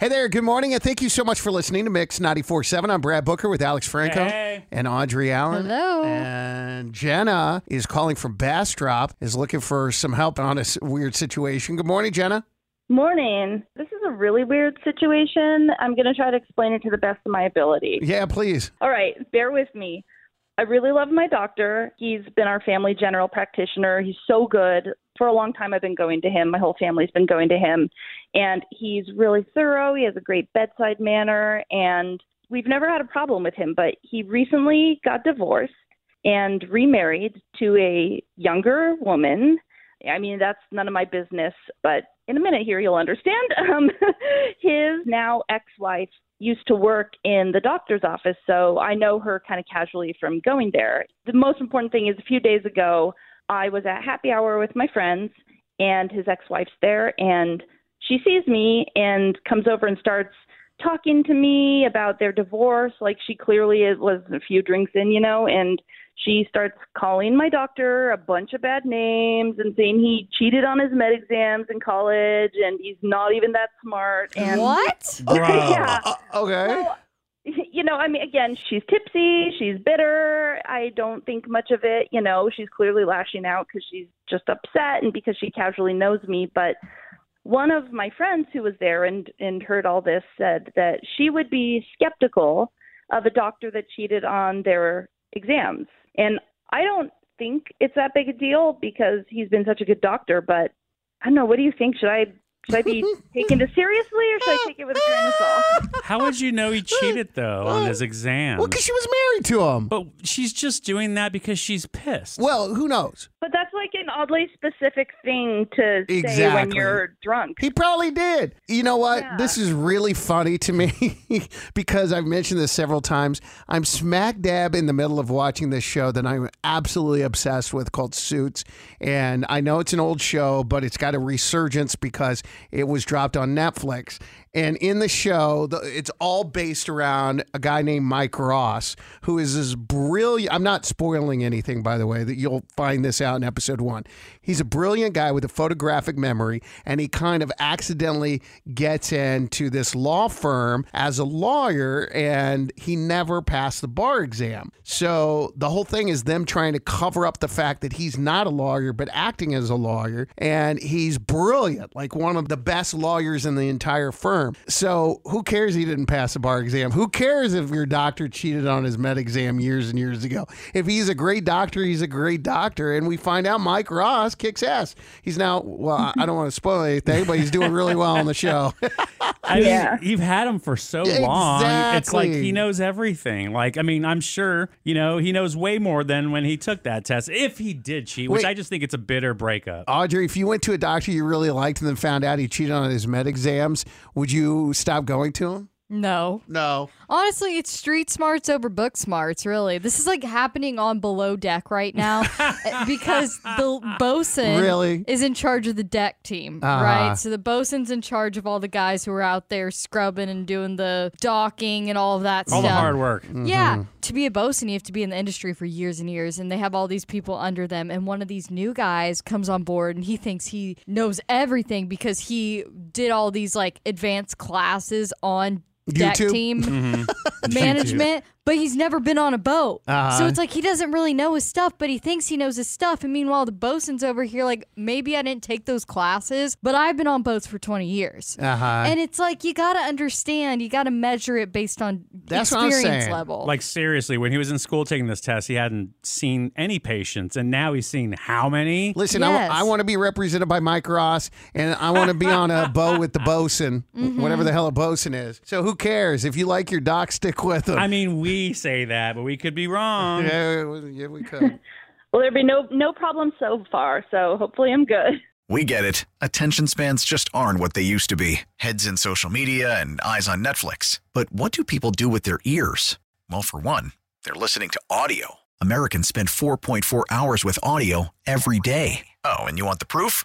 Hey there, good morning, and thank you so much for listening to Mix 94.7. I'm Brad Booker with Alex Franco Hey. and Audrey Allen. Hello. And Jenna is calling from Bastrop, is looking for some help on a weird situation. Good morning, Jenna. Morning. This is a really weird situation. I'm going to try to explain it to the best of my ability. Yeah, please. All right, bear with me. I really love my doctor. He's been our family general practitioner. He's so good. For a long time, I've been going to him. My whole family's been going to him. And he's really thorough. He has a great bedside manner. And we've never had a problem with him. But he recently got divorced and remarried to a younger woman. I mean, that's none of my business. But in a minute here, you'll understand. Um, his now ex wife used to work in the doctor's office, so I know her kind of casually from going there. The most important thing is a few days ago, I was at happy hour with my friends, and his ex wife's there, and she sees me and comes over and starts talking to me about their divorce. Like she clearly is, was a few drinks in, you know, and she starts calling my doctor a bunch of bad names and saying he cheated on his med exams in college and he's not even that smart. And what? Bro. yeah. Uh, okay. Well, you know, I mean, again, she's tipsy, she's bitter. I don't think much of it. You know, she's clearly lashing out because she's just upset and because she casually knows me. But one of my friends who was there and and heard all this said that she would be skeptical of a doctor that cheated on their exams, and I don't think it's that big a deal because he's been such a good doctor. But I don't know. What do you think? Should I should I be taking this seriously or should I take it with a grain of salt? How would you know he cheated though on his exam? Well, because she was married to him. but she's just doing that because she's pissed. Well, who knows? But that's like an oddly specific thing to say when you're drunk. He probably did. You know what? Yeah. This is really funny to me because I've mentioned this several times. I'm smack dab in the middle of watching this show that I'm absolutely obsessed with called Suits. And I know it's an old show, but it's got a resurgence because it was dropped on Netflix. And in the show, the, it's all based around a guy named Mike Ross, who is this brilliant. I'm not spoiling anything, by the way, that you'll find this out in episode one. He's a brilliant guy with a photographic memory, and he kind of accidentally gets into this law firm as a lawyer, and he never passed the bar exam. So the whole thing is them trying to cover up the fact that he's not a lawyer, but acting as a lawyer, and he's brilliant, like one of the best lawyers in the entire firm. So who cares he didn't pass the bar exam? Who cares if your doctor cheated on his med exam years and years ago? If he's a great doctor, he's a great doctor. And we find out Mike Ross kicks ass. He's now, well, I- I don't want to spoil anything, but he's doing really well on the show. I mean, Yeah. you've had him for so long. It's like he knows everything. Like, I mean, I'm sure, you know, he knows way more than when he took that test. If he did cheat, which Wait. I just think it's a bitter breakup. Audrey, if you went to a doctor you really liked and then found out he cheated on his med exams, would you stop going to him? No. No. Honestly, it's street smarts over book smarts, really. This is like happening on below deck right now uh, because the bosun Really? is in charge of the deck team, Uh-huh. right? So the bosun's in charge of all the guys who are out there scrubbing and doing the docking and all of that stuff. All the stuff. hard work. Yeah. To be a bosun, you have to be in the industry for years and years, and they have all these people under them. And one of these new guys comes on board and he thinks he knows everything because he did all these like advanced classes on deck YouTube? team management, but he's never been on a boat. Uh-huh. So it's like he doesn't really know his stuff, but he thinks he knows his stuff. And meanwhile, the bosun's over here, like, maybe I didn't take those classes, but I've been on boats for 20 years. Uh-huh. And it's like you got to understand, you got to measure it based on That's what I'm experience saying. level. Like seriously, when he was in school taking this test, he hadn't seen any patients, and now he's seen how many? Listen, Yes. I, want to be represented by Mike Ross, and I want to be on a boat with the bosun, Mm-hmm. whatever the hell a bosun is. So who cares? If you like your doc, stick with him. I mean, we say that, but we could be wrong. yeah, we- yeah, we could. Well, there'd be no no problem so far, so hopefully I'm good. We get it. Attention spans just aren't what they used to be heads in social media and eyes on Netflix. But what do people do with their ears? Well, for one, they're listening to audio. Americans spend 4.4 hours with audio every day. Oh, and you want the proof?